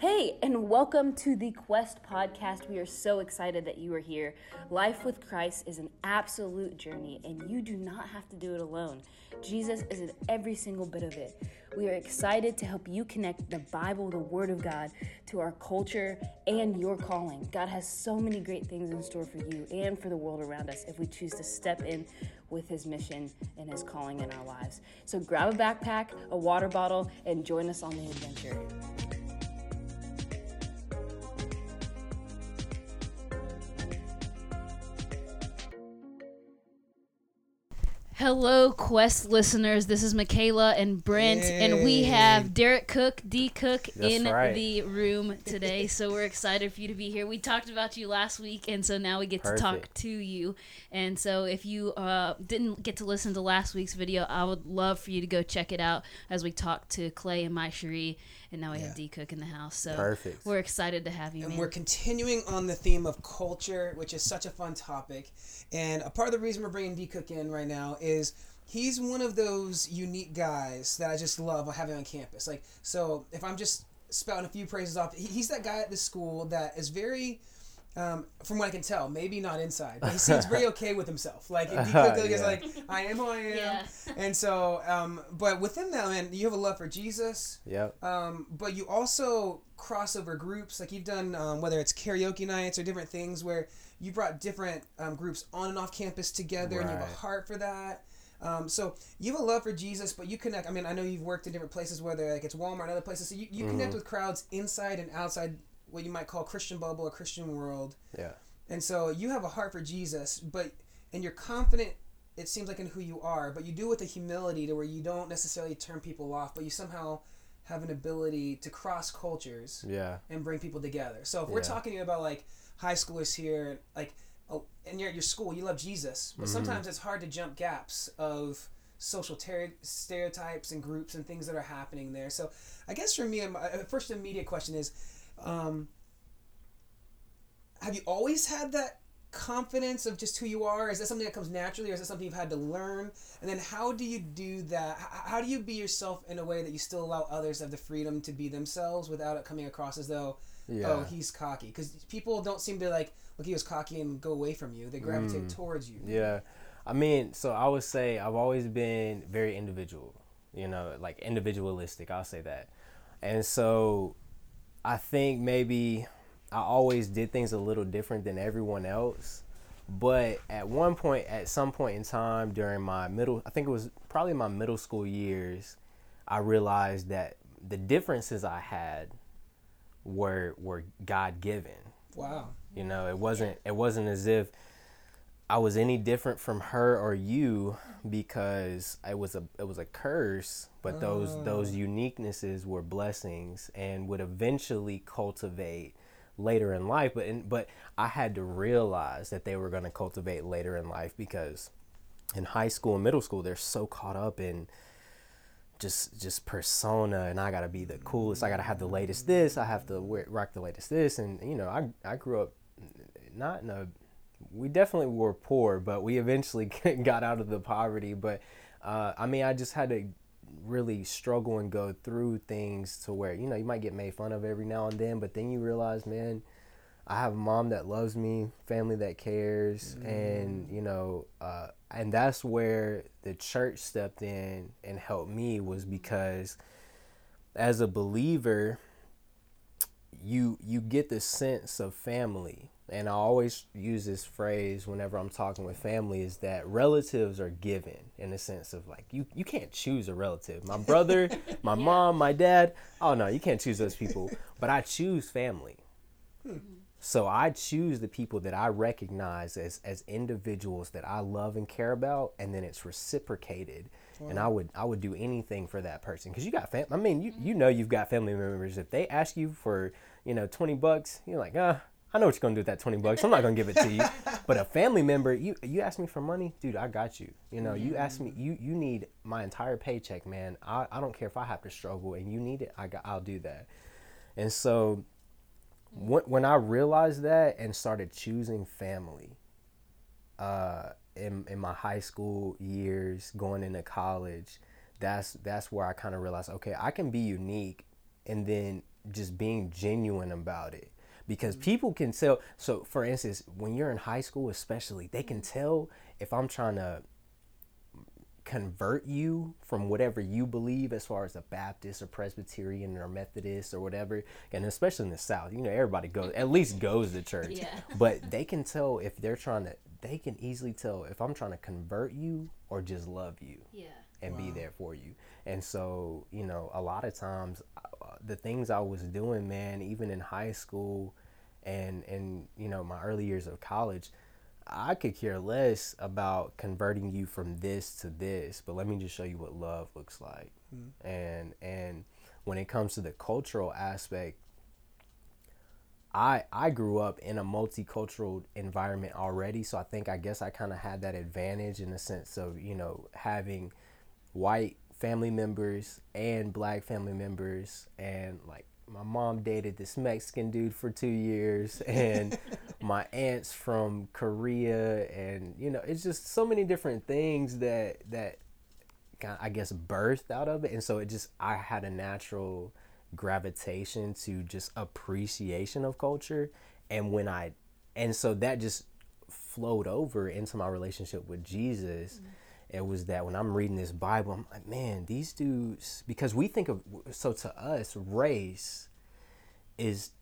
Hey, and welcome to the Quest podcast. We are so excited that you are here. Life with Christ is an absolute journey, and you do not have to do it alone. Jesus is in every single bit of it. We are excited to help you connect the Bible, the Word of God, to our culture and your calling. God has so many great things in store for you and for the world around us if we choose to step in with His mission and His calling in our lives. So grab a backpack, a water bottle, and join us on the adventure. Hello, Quest listeners. This is Michaela and Brent, and we have Derrik Cook, D Cook, That's in right. the room today. so we're excited for you to be here. We talked about you last week, and so now we get to talk to you. And so if you uh, didn't get to listen to last week's video, I would love for you to go check it out as we talk to Clay and Mai Cherie, and now we have D Cook in the house. So Perfect. we're excited to have you, And man. we're continuing on the theme of culture, which is such a fun topic. And a part of the reason we're bringing D Cook in right now is he's one of those unique guys that I just love having on campus. Like, so if I'm just spouting a few praises off, he's that guy at the school that is very. Um, from what I can tell, maybe not inside, but he seems very okay with himself. Like D Cook is like, I am who I am, Yeah. and so, um, but within that, man, you have a love for Jesus, Yep. um, but you also cross over groups, like you've done, um, whether it's karaoke nights or different things where you brought different um, groups on and off campus together, and you have a heart for that. Um, so you have a love for Jesus, but you connect. I mean, I know you've worked in different places, whether like it's Walmart and other places. So you, you Mm-hmm. connect with crowds inside and outside what you might call Christian bubble or Christian world. Yeah. And so you have a heart for Jesus, but and you're confident. It seems like in who you are, but you do it with a humility to where you don't necessarily turn people off, but you somehow have an ability to cross cultures Yeah. and bring people together. So if we're Yeah. talking about like high schoolers here, like oh, and you're at your school, you love Jesus, Mm-hmm. but sometimes it's hard to jump gaps of social ter- stereotypes and groups and things that are happening there. So I guess for me, my uh, first immediate question is, um, have you always had that confidence of just who you are? Is that something that comes naturally, or is that something you've had to learn? And then how do you do that? How do you be yourself in a way that you still allow others to have the freedom to be themselves without it coming across as though, Yeah. oh, he's cocky? Because people don't seem to like look he was cocky and go away from you. They gravitate towards you. Yeah. I mean, so I would say I've always been very individual, you know, like individualistic, I'll say that. And so I think maybe I always did things a little different than everyone else. But at one point, at some point in time during my middle, I think it was probably my middle school years, I realized that the differences I had were were God given. Wow. You know, it wasn't it wasn't as if I was any different from her or you because it was a it was a curse, but those those oh. uniquenesses were blessings and would eventually cultivate later in life. But in, but I had to realize that they were going to cultivate later in life because in high school and middle school they're so caught up in just just persona and I gotta be the coolest. I gotta have the latest this. I have to wear, rock the latest this. And you know, I I grew up not in a. We definitely were poor, but we eventually got out of the poverty. But uh, I mean, I just had to really struggle and go through things to where you know you might get made fun of every now and then, but then you realize, man, I have a mom that loves me, family that cares, and you know, uh, and that's where the church stepped in and helped me was because as a believer, you you get the sense of family, and I always use this phrase whenever I'm talking with family is that relatives are given in the sense of like you you can't choose a relative. My brother, my mom, my dad. Oh no, you can't choose those people, but I choose family. So I choose the people that I recognize as as individuals that I love and care about, and then it's reciprocated. And I would I would do anything for that person because you got fam. I mean, you you know you've got family members. If they ask you for you know twenty bucks, you're like, ah, I know what you're gonna do with that twenty bucks. I'm not gonna give it to you. but a family member, you you ask me for money, dude, I got you. You know, you ask me, you you need my entire paycheck, man. I, I don't care if I have to struggle and you need it. I got, I'll do that. And so when, when I realized that and started choosing family, uh, in in my high school years, going into college, that's that's where I kind of realized, okay, I can be unique, and then just being genuine about it because mm-hmm. people can tell so for instance when you're in high school especially they can mm-hmm. tell if i'm trying to convert you from whatever you believe as far as a baptist or presbyterian or methodist or whatever and especially in the south you know everybody goes at least goes to church Yeah. but they can tell if they're trying to they can easily tell if i'm trying to convert you or just love you Yeah. and be there for you. And so, you know, a lot of times the things I was doing, man, even in high school and and you know, my early years of college, I could care less about converting you from this to this, but let me just show you what love looks like. Hmm. And and when it comes to the cultural aspect, I I grew up in a multicultural environment already, so I think I guess I kind of had that advantage in the sense of you know having white family members and black family members, and like my mom dated this Mexican dude for two years, and my aunts from Korea, and you know it's just so many different things that that I guess birthed out of it, and so it just I had a natural gravitation to just appreciation of culture, and when I, and so that just flowed over into my relationship with Jesus. Mm-hmm. It was that when I'm reading this Bible, I'm like, man, these dudes, because we think of so to us, race is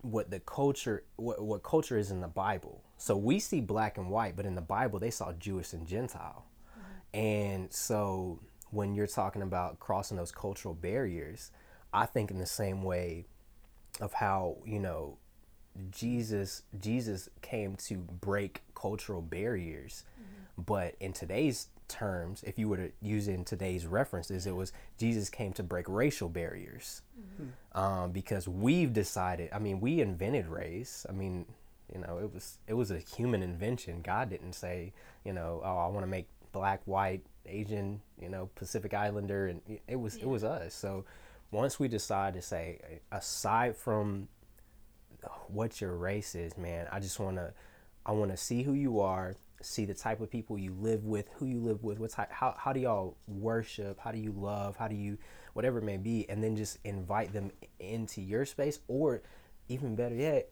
what the culture what, what culture is in the bible. So we see black and white but in the bible they saw jewish and gentile. Mm-hmm. And so when you're talking about crossing those cultural barriers i think in the same way of how you know jesus jesus came to break cultural barriers. Mm-hmm. But in today's terms if you were to use it in today's references it was jesus came to break racial barriers um, because we've decided. I mean, we invented race. I mean, you know, it was it was a human invention. God didn't say, you know, oh, I want to make black, white, Asian, you know, Pacific Islander, and it- it was it was us. So once we decide to say, aside from what your race is, man, I just want to I want to see who you are, see the type of people you live with, who you live with, what type, how how do y'all worship, how do you love, how do you whatever it may be, and then just invite them into your space, or even better yet,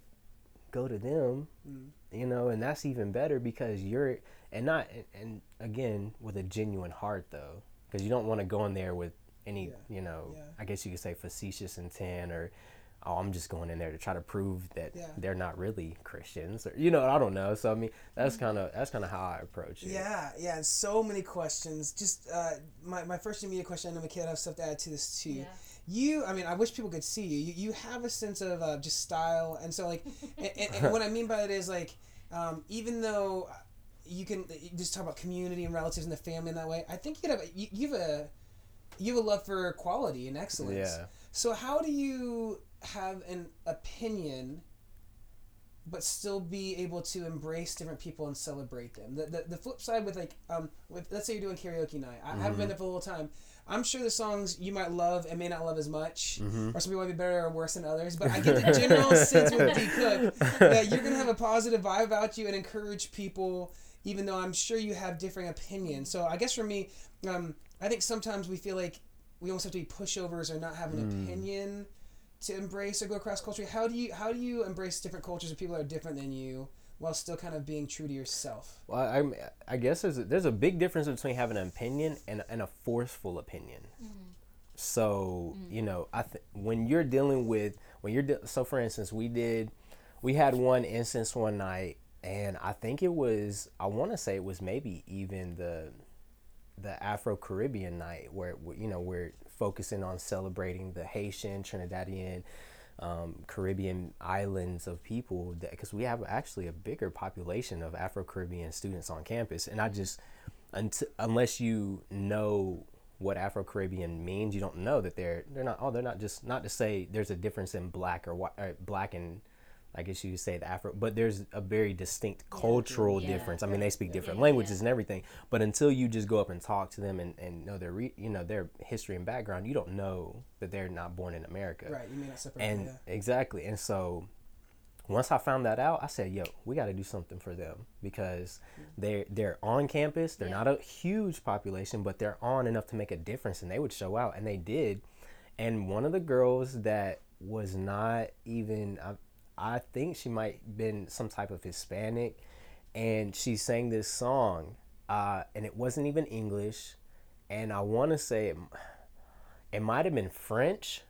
go to them, mm. you know, and that's even better because you're and not and, and again with a genuine heart though, because you don't want to go in there with any Yeah. you know, Yeah. I guess you could say facetious intent or oh, I'm just going in there to try to prove that Yeah. they're not really Christians, or you know, I don't know. So I mean, that's kind of that's kind of how I approach it. Mm-hmm. Yeah, yeah, so many questions. Just uh, my, my first immediate question, I know Michaela has stuff to add to this too. Yeah. You, I mean, I wish people could see you. You, you have a sense of uh, just style, and so like, and, and, and what I mean by it is like, um, even though you can you just talk about community and relatives and the family in that way, I think you have a, you, you have a you have a love for quality and excellence. Yeah. So how do you have an opinion but still be able to embrace different people and celebrate them? The, the, the flip side with like um with let's say you're doing karaoke night. I haven't been there for a little time. I'm sure the songs you might love and may not love as much, or some people might be better or worse than others. But I get the general sense with D Cook that you're gonna have a positive vibe about you and encourage people, even though I'm sure you have differing opinions. So I guess for me, um, I think sometimes we feel like we almost have to be pushovers or not have an opinion to embrace or go across culture. How do you how do you embrace different cultures of people that are different than you while still kind of being true to yourself? Well, I, I guess there's a, there's a big difference between having an opinion and, and a forceful opinion. Mm-hmm. So mm-hmm. you know, I th- when you're dealing with when you're de- so for instance, we did we had one instance one night, and I think it was I want to say it was maybe even the the Afro Caribbean night where you know we're focusing on celebrating the Haitian, Trinidadian, um, Caribbean islands of people because we have actually a bigger population of Afro Caribbean students on campus, and I just unless you know what Afro Caribbean means, you don't know that they're they're not oh they're not just not to say there's a difference in black or white or black and I guess you could say the Afro, but there's a very distinct cultural Yeah. difference. I mean, they speak different languages and everything, but until you just go up and talk to them and, and know their re, you know their history and background, you don't know that they're not born in America. Right, you may not separate. And exactly, and so once I found that out, I said, "Yo, we got to do something for them because mm. they're they're on campus. They're Yeah. not a huge population, but they're on enough to make a difference." And they would show out, and they did. And one of the girls that was not even. I, I think she might been some type of Hispanic, and she sang this song, uh, and it wasn't even English, and I want to say it, it might have been French,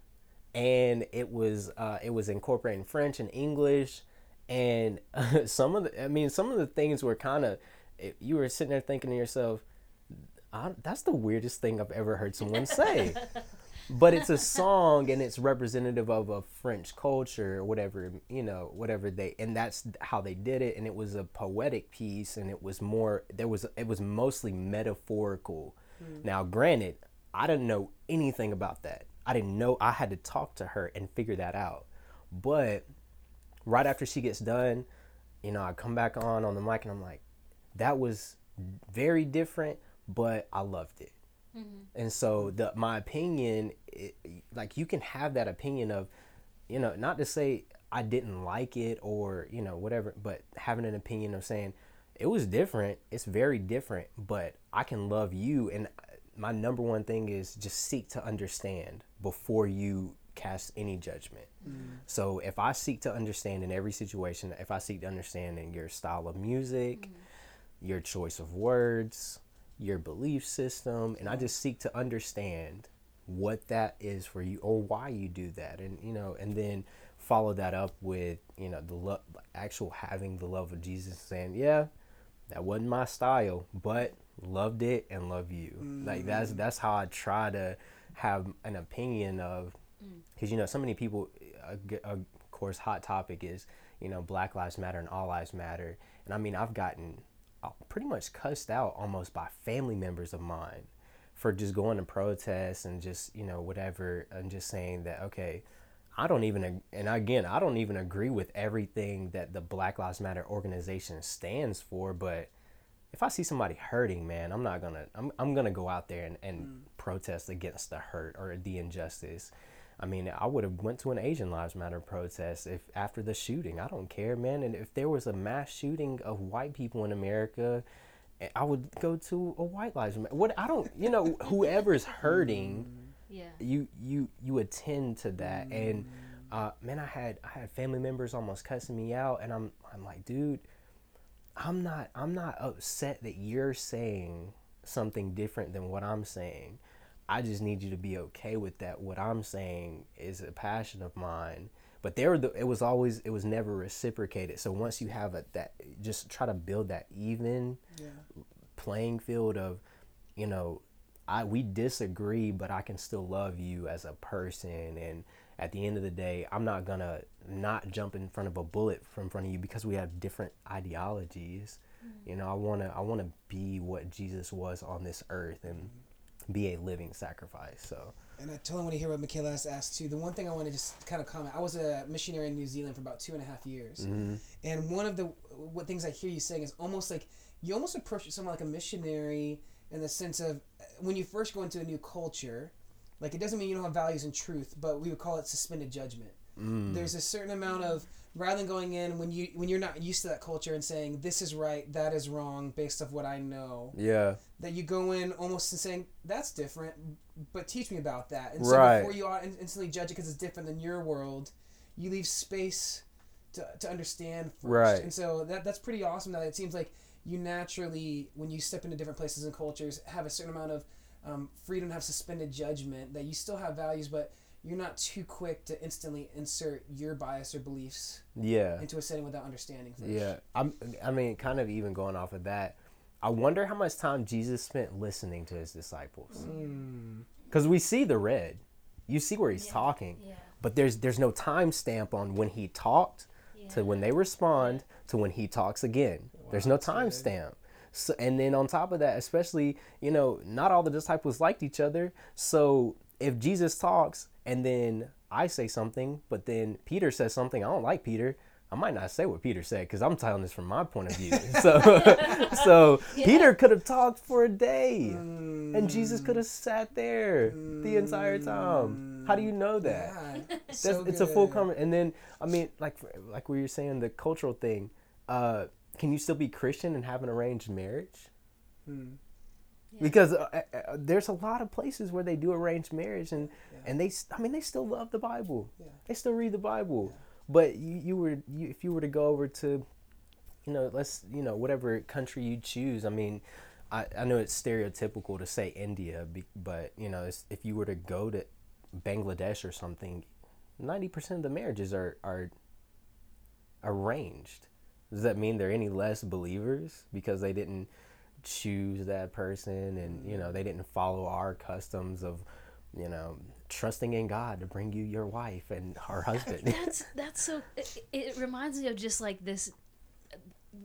and it was uh, it was incorporating French and English, and some of the I mean some of the things were kind of you were sitting there thinking to yourself, that's the weirdest thing I've ever heard someone say. but it's a song and it's representative of a French culture or whatever, you know, whatever they and that's how they did it and it was a poetic piece and it was more there was it was mostly metaphorical. Mm. Now, granted, I didn't know anything about that. I didn't know I had to talk to her and figure that out. But right after she gets done, you know, I come back on on the mic and I'm like, that was very different, but I loved it. Mm-hmm. And so the my opinion, it, like you can have that opinion of, you know, not to say I didn't like it or you know whatever, but having an opinion of saying it was different. It's very different, but I can love you. And my number one thing is just seek to understand before you cast any judgment. Mm. So if I seek to understand in every situation, if I seek to understand in your style of music, mm. your choice of words, your belief system, and I just seek to understand what that is for you or why you do that, and you know, and then follow that up with you know the love, actual having the love of Jesus, saying, yeah, that wasn't my style, but loved it and love you. Mm. Like that's mm. that's how I try to have an opinion of, because mm. you know, so many people, uh, of course, hot topic is you know Black Lives Matter and All Lives Matter, and I mean I've gotten pretty much cussed out almost by family members of mine for just going to protests and just you know whatever and just saying that okay i don't even and again i don't even agree with everything that the black lives matter organization stands for but if i see somebody hurting man i'm not gonna i'm, I'm gonna go out there and, and mm. protest against the hurt or the injustice I mean, I would have went to an Asian Lives Matter protest if after the shooting. I don't care, man. And if there was a mass shooting of white people in America, eh, I would go to a White Lives Matter. What I don't, you know, whoever's hurting, mm-hmm. yeah, you you you attend to that. Mm-hmm. And uh, man, I had I had family members almost cussing me out, and I'm I'm like, dude, I'm not I'm not upset that you're saying something different than what I'm saying. I just need you to be okay with that. What I'm saying is a passion of mine. But there, the, it was always, it was never reciprocated. So once you have a, that, just try to build that even yeah. playing field of, you know, I we disagree, but I can still love you as a person. And at the end of the day, I'm not gonna not jump in front of a bullet from front of you because we have different ideologies. Mm-hmm. You know, I wanna I wanna be what Jesus was on this earth, and mm-hmm be a living sacrifice. So. And I totally want to hear what Michaela has asked too. The one thing I want to just kind of comment: I was a missionary in New Zealand for about two and a half years, mm-hmm. and one of the what things I hear you saying is almost like you almost approach someone like a missionary in the sense of when you first go into a new culture, like it doesn't mean you don't have values and truth, but we would call it suspended judgment. Mm. There's a certain amount of rather than going in when you when you're not used to that culture and saying this is right, that is wrong based off what I know. Yeah. That you go in almost and saying that's different, but teach me about that. And so right. before you instantly judge it because it's different than your world, you leave space to, to understand first. Right. And so that that's pretty awesome. That it seems like you naturally when you step into different places and cultures have a certain amount of um, freedom to have suspended judgment that you still have values but you're not too quick to instantly insert your bias or beliefs yeah into a setting without understanding first. yeah I'm, i mean kind of even going off of that i wonder how much time jesus spent listening to his disciples because hmm. mm. we see the red you see where he's yeah. talking yeah. but there's there's no time stamp on when he talked yeah. to when they respond to when he talks again wow, there's no time stamp so, and then on top of that especially you know not all the disciples liked each other so if jesus talks and then I say something, but then Peter says something. I don't like Peter. I might not say what Peter said because I'm telling this from my point of view. so, so yeah. Peter could have talked for a day, mm. and Jesus could have sat there mm. the entire time. How do you know that? Yeah. so it's a full comment. And then, I mean, like like we were saying, the cultural thing. Uh, can you still be Christian and have an arranged marriage? Mm. Because uh, uh, uh, there's a lot of places where they do arranged marriage and and they I mean they still love the Bible. Yeah. They still read the Bible. But you, you were you, if you were to go over to you know, let's you know whatever country you choose. I mean, I, I know it's stereotypical to say India, but you know, it's, if you were to go to Bangladesh or something, ninety percent of the marriages are are arranged. Does that mean they're any less believers because they didn't choose that person and you know they didn't follow our customs of you know trusting in God to bring you your wife and her husband? That's that's so. It, it reminds me of just like this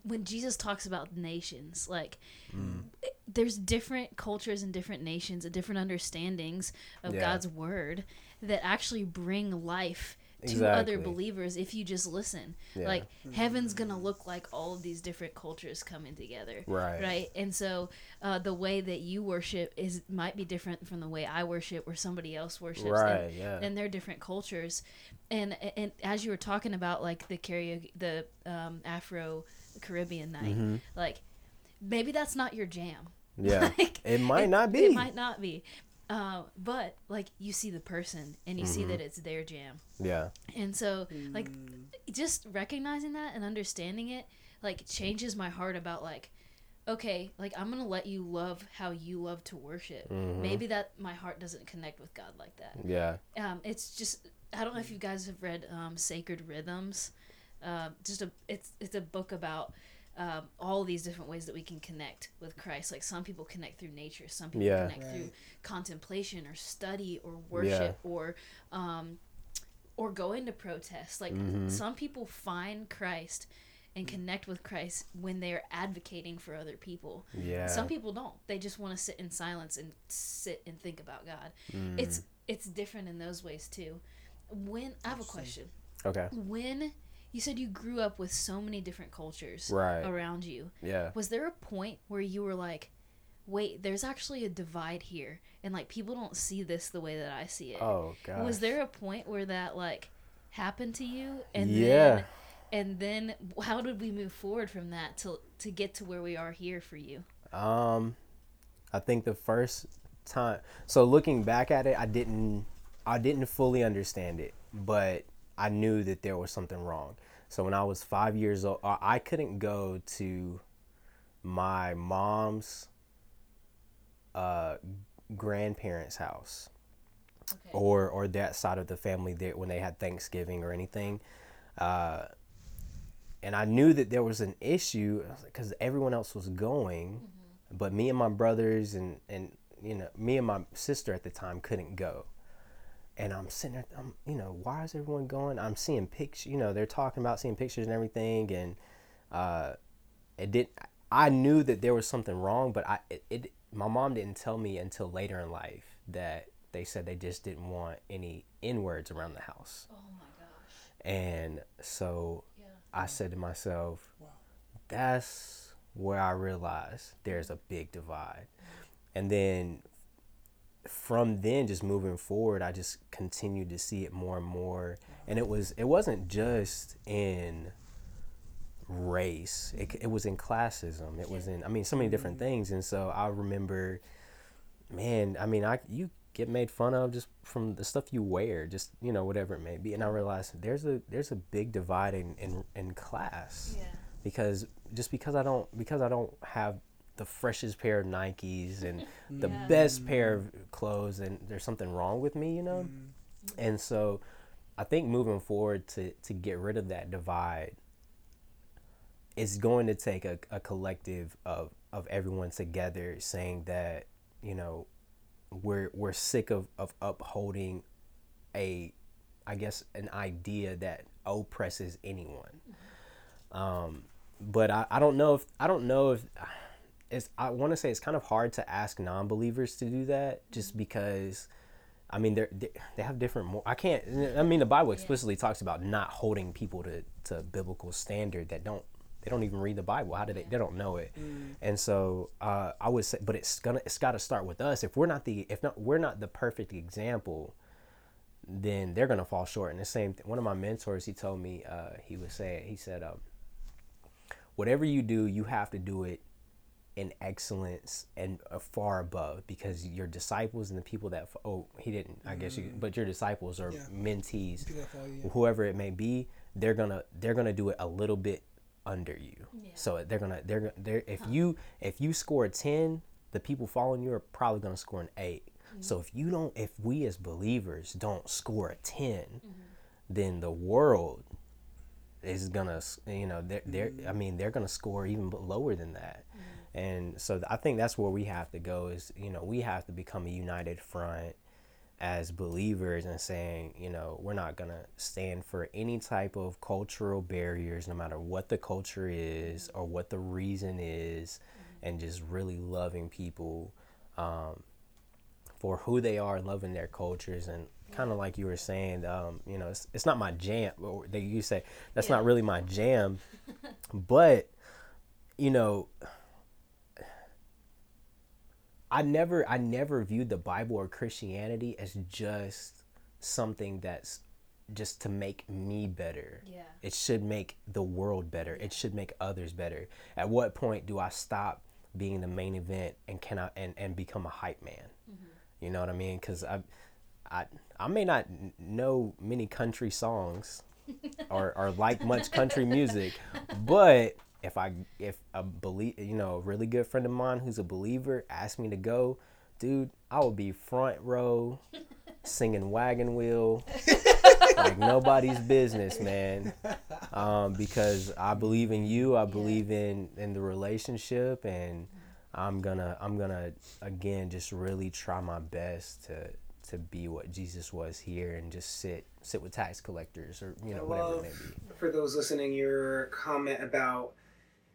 when Jesus talks about nations. Like Mm. it- there's different cultures and different nations and different understandings of Yeah. God's word that actually bring life to other believers if you just listen. Yeah. Like heaven's gonna look like all of these different cultures coming together. Right. Right. And so uh, the way that you worship is might be different from the way I worship or somebody else worships. and- Right, yeah. And they're different cultures. And and as you were talking about like the karaoke the um, Afro Caribbean night, Mm-hmm. like maybe that's not your jam. Yeah, Like, it might not be. It might not be. Uh, but like you see the person and you Mm-hmm. see that it's their jam. Yeah, And so, like, just recognizing that and understanding it, like, changes my heart about, like, okay, like, I'm going to let you love how you love to worship. Maybe that my heart doesn't connect with God like that. yeah, Um, it's just, I don't know if you guys have read um, Sacred Rhythms. Um, just a, it's, it's a book about um, all these different ways that we can connect with Christ. Like, some people connect through nature, some people Yeah. connect through contemplation or study or worship or, um, or going to protest. Like Mm-hmm. some people find Christ and connect with Christ when they're advocating for other people. yeah. Some people don't. They just want to sit in silence and sit and think about God. Mm. It's it's different in those ways too. When I have a question. okay. When you said you grew up with so many different cultures Right. around you, Yeah. was there a point where you were like, "Wait, there's actually a divide here, and like people don't see this the way that I see it." Oh god. Was there a point where that like happened to you? And Yeah. then and then how did we move forward from that to to get to where we are here for you? Um, I think the first time. So looking back at it, I didn't, I didn't fully understand it, but I knew that there was something wrong. So when I was five years old, I couldn't go to my mom's uh, grandparents' house Okay. or or that side of the family that when they had Thanksgiving or anything. Uh, and I knew that there was an issue because everyone else was going, but me and my brothers and and you know me and my sister at the time couldn't go. And I'm sitting there, I'm you know why is everyone going? I'm seeing pictures, you know they're talking about seeing pictures and everything, and uh, it didn't. I knew that there was something wrong, but I it, it my mom didn't tell me until later in life that they said they just didn't want any n words around the house. Oh my gosh. And so Yeah. I said to myself, that's where I realized there's a big divide. And then from then just moving forward, I just continued to see it more and more. And it was it wasn't just in race. It, it was in classism. It was in I mean so many different mm-hmm. things. And so I remember man, I mean, I you get made fun of just from the stuff you wear, just you know whatever it may be. And I realized there's a there's a big divide in in, in class Yeah. because just because I don't because I don't have the freshest pair of Nikes and the Yeah. best pair of clothes, and there's something wrong with me, you know. And so, I think moving forward to to get rid of that divide, it's going to take a, a collective of of everyone together saying that you know we're we're sick of of upholding a I guess an idea that oppresses anyone. Um, but I, I don't know if I don't know if it's I want to say it's kind of hard to ask non-believers to do that just because I mean they're, they they have different more I can't I mean the Bible explicitly talks about not holding people to to biblical standard that don't they don't even read the Bible. How do they they don't know it. And so uh, I would say but it's gonna it's got to start with us. If we're not the if not we're not the perfect example then they're gonna fall short. And the same thing. One of my mentors, he told me, uh, he was saying, he said, um, whatever you do, you have to do it in excellence and uh, far above because your disciples and the people that fo- oh he didn't I guess you mm-hmm. but your disciples or Yeah. mentees. Follow you. whoever it may be they're gonna they're gonna do it a little bit under you. Yeah. so they're gonna they're gonna they're if you if you score a 10 the people following you are probably gonna score an 8 mm-hmm. so if you don't if we as believers don't score a 10 mm-hmm. then the world is gonna you know they're, they're i mean they're gonna score even lower than that and so i think that's where we have to go is you know we have to become a united front as believers and saying you know we're not gonna stand for any type of cultural barriers no matter what the culture is or what the reason is and just really loving people um, for who they are loving their cultures. And kind of like you were saying um, you know it's, it's not my jam or they you say that's Yeah. not really my jam. But you know i never i never viewed the bible or christianity as just something that's just to make me better. Yeah. it should make the world better. It should make others better. At what point do i stop being the main event and can i and, and become a hype man? Mm-hmm. You know what i mean? Because i I, I may not know many country songs or, or like much country music, but if I if a believe you know a really good friend of mine who's a believer asked me to go, dude, I would be front row singing Wagon Wheel like nobody's business, man. Um, because I believe in you, I believe in in the relationship, and I'm gonna I'm gonna again just really try my best to to be what Jesus was here and just sit sit with tax collectors or you know I whatever love- it may be. for those listening, your comment about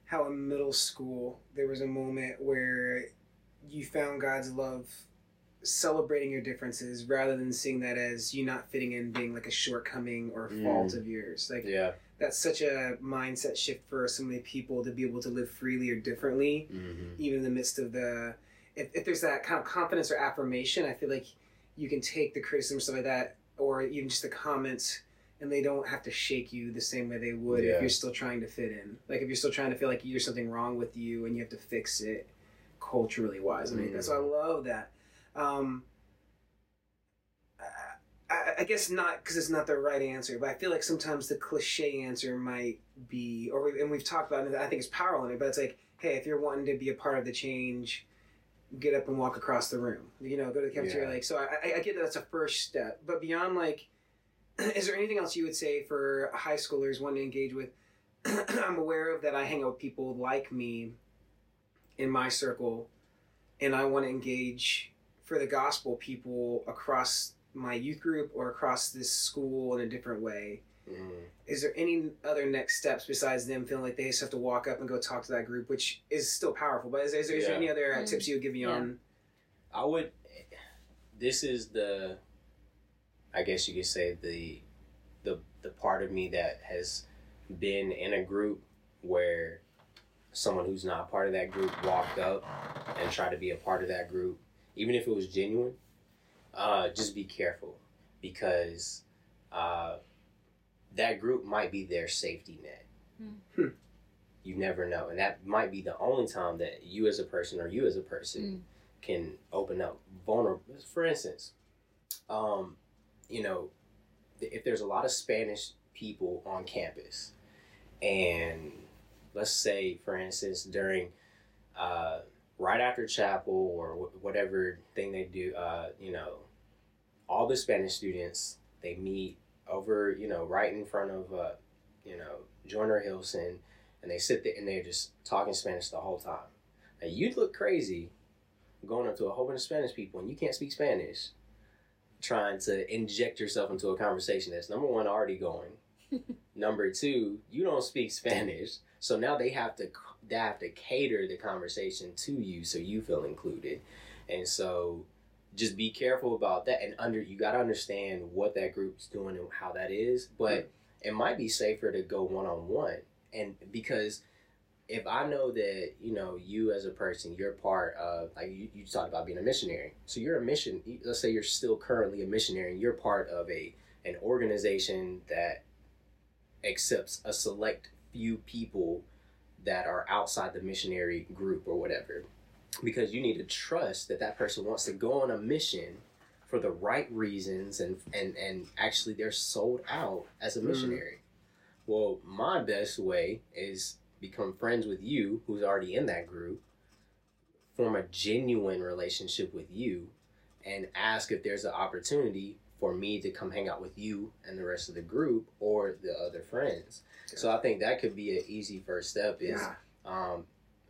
how in middle school there was a moment where you found God's love celebrating your differences rather than seeing that as you not fitting in being like a shortcoming or Mm. fault of yours. Like Yeah. that's such a mindset shift for so many people to be able to live freely or differently, Mm-hmm. even in the midst of the if, if there's that kind of confidence or affirmation, I feel like you can take the criticism or stuff like that or even just the comments and they don't have to shake you the same way they would Yeah. if you're still trying to fit in. Like if you're still trying to feel like there's something wrong with you and you have to fix it culturally wise. I mean, Mm. so I love that. Um, I, I, guess not because it's not the right answer, but I feel like sometimes the cliche answer might be, or we, and we've talked about it. I think it's power in it, but it's like, hey, if you're wanting to be a part of the change, get up and walk across the room. You know, go to the cafeteria. Yeah. Like, so I, I, I get that that's a first step, but beyond like, is there anything else you would say for high schoolers wanting to engage with? I'm aware of that. I hang out with people like me in my circle, and I want to engage for the gospel people across my youth group or across this school in a different way. Mm-hmm. Is there any other next steps besides them feeling like they just have to walk up and go talk to that group, which is still powerful? But is, is, there, is there Yeah. any other uh, Mm. tips you would give me Yeah. on? I would. This is the, I guess you could say the, the the part of me that has been in a group where someone who's not part of that group walked up and tried to be a part of that group, even if it was genuine. Uh, just be careful because uh, that group might be their safety net. Hmm. You never know, and that might be the only time that you as a person or you as a person can open up vulnerable. For instance, um, you know, if there's a lot of Spanish people on campus, and let's say, for instance, during uh, right after chapel or wh- whatever thing they do, uh, you know, all the Spanish students they meet over, you know, right in front of, uh, you know, Joyner Hilson, and they sit there and they're just talking Spanish the whole time. Now you'd look crazy going up to a whole bunch of Spanish people and you can't speak Spanish, trying to inject yourself into a conversation that's number one already going. number two, you don't speak Spanish, so now they have to they have to cater the conversation to you so you feel included, and so just be careful about that and under you got to understand what that group's doing and how that is, but mm-hmm. it might be safer to go one on one, and because if I know that you know you as a person, you're part of like you, you talked about being a missionary. So you're a mission. Let's say you're still currently a missionary. and You're part of a an organization that accepts a select few people that are outside the missionary group or whatever because you need to trust that that person wants to go on a mission for the right reasons and and and actually they're sold out as a mm-hmm. missionary well my best way is become friends with you who's already in that group form a genuine relationship with you and ask if there's an opportunity for me to come hang out with you and the rest of the group or the other friends so i think that could be an easy first step is Yeah. um,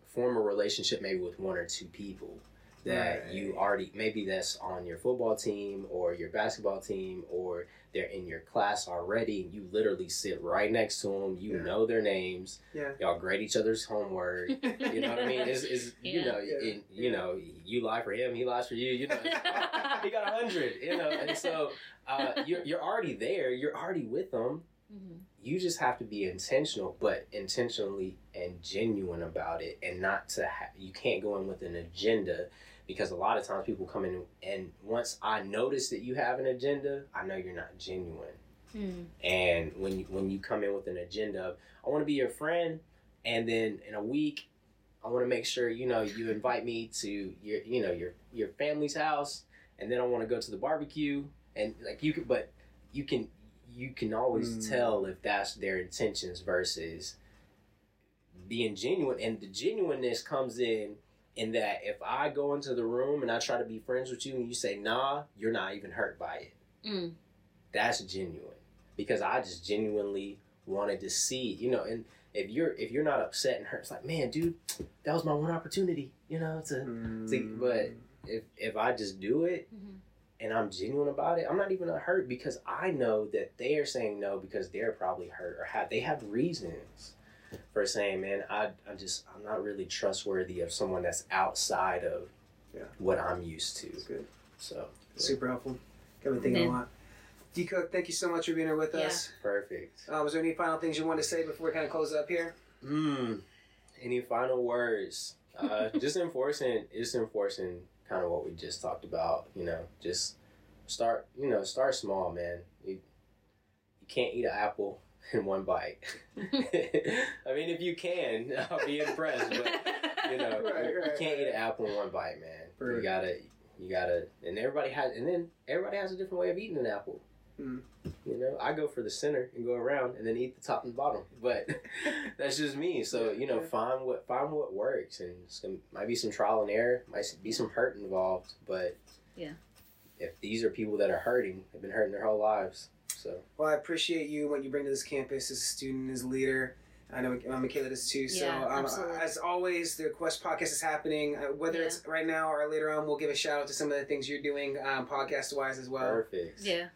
form a relationship maybe with one or two people that Right. you already maybe that's on your football team or your basketball team or they're in your class already and you literally sit right next to them you Yeah. know their names Yeah. y'all grade each other's homework you know what I mean? It's, it's you know, Yeah. it, you know, you lie for him, he lies for you. You know, he got a hundred. You know, and so uh, you're you're already there. You're already with them. Mhm. You just have to be intentional, but intentionally and genuine about it, and not to. Ha- you can't go in with an agenda. Because a lot of times people come in and once I notice that you have an agenda, I know you're not genuine. Mm. And when you, when you come in with an agenda of I want to be your friend, and then in a week I want to make sure you know you invite me to your you know your your family's house, and then I want to go to the barbecue, and like you could, but you can you can always Mm. tell if that's their intentions versus being genuine, and the genuineness comes in in that if I go into the room and I try to be friends with you and you say nah, you're not even hurt by it Mm. that's genuine because I just genuinely wanted to see, you know, and if you're if you're not upset and hurt, it's like, man, dude, that was my one opportunity, you know, to See, Mm. but if if I just do it Mhm. and I'm genuine about it, I'm not even hurt because I know that they are saying no because they're probably hurt or have they have reasons for saying, man, I I just I'm not really trustworthy of someone that's outside of Yeah. what I'm used to. It's good. So Super helpful. Got me thinking Yeah. a lot. D Cook, thank you so much for being here with Yeah. us. perfect. Uh, was there any final things you want to say before we kind of close up here? Hmm. Any final words? Uh, just enforcing, just enforcing kind of what we just talked about. You know, just start. You know, start small, man. You you can't eat an apple in one bite. I mean, if you can, I'll be impressed. But you know, Right, you, right, you can't eat an apple in one bite, man. Right. You gotta, you gotta, and everybody has, and then everybody has a different way of eating an apple. Mm. You know, I go for the center and go around and then eat the top and bottom. But that's just me. So you know, find what find what works, and some might be some trial and error, might be some hurt involved. But Yeah. if these are people that are hurting, they've been hurting their whole lives. So Well, I appreciate you what you bring to this campus as a student, as a leader. I know uh, Michaela does too. So, Yeah, um, as always, the Quest podcast is happening. Uh, whether Yeah. it's right now or later on, we'll give a shout out to some of the things you're doing um, podcast wise as well. perfect. Yeah.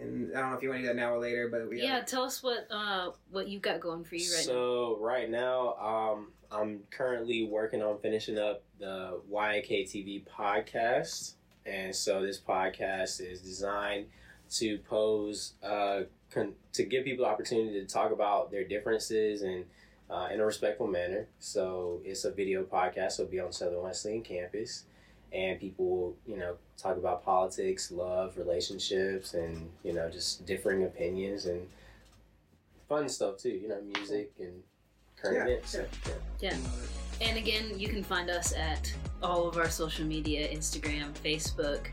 And I don't know if you want to do that now or later, but we Yeah. Tell us what uh what you've got going for you right now. so right now, um, I'm currently working on finishing up the YNK TV podcast, and so this podcast is designed to pose, uh, con- to give people the opportunity to talk about their differences and uh, in a respectful manner. So it's a video podcast. So it'll be on Southern Wesleyan campus, and people will, you know, talk about politics, love, relationships, and you know, just differing opinions and fun stuff too. You know, music and current Yeah, events. So, yeah. Yeah. And again, you can find us at all of our social media Instagram, Facebook,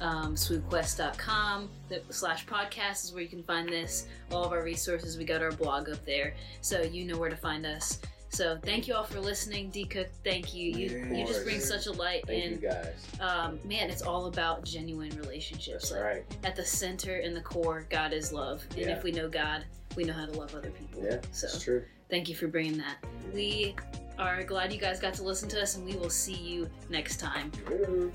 um, swoopquest.com slash podcast is where you can find this. All of our resources, we got our blog up there, so you know where to find us. So thank you all for listening, D Cook. Thank you. You, Yeah, you just bring such a light, Thank you guys. um, man, it's all about genuine relationships. That's Like, right. At the center and the core, God is love, and Yeah. if we know God, we know how to love other people. Yeah, So true. thank you for bringing that. We are glad you guys got to listen to us, and we will see you next time. Later.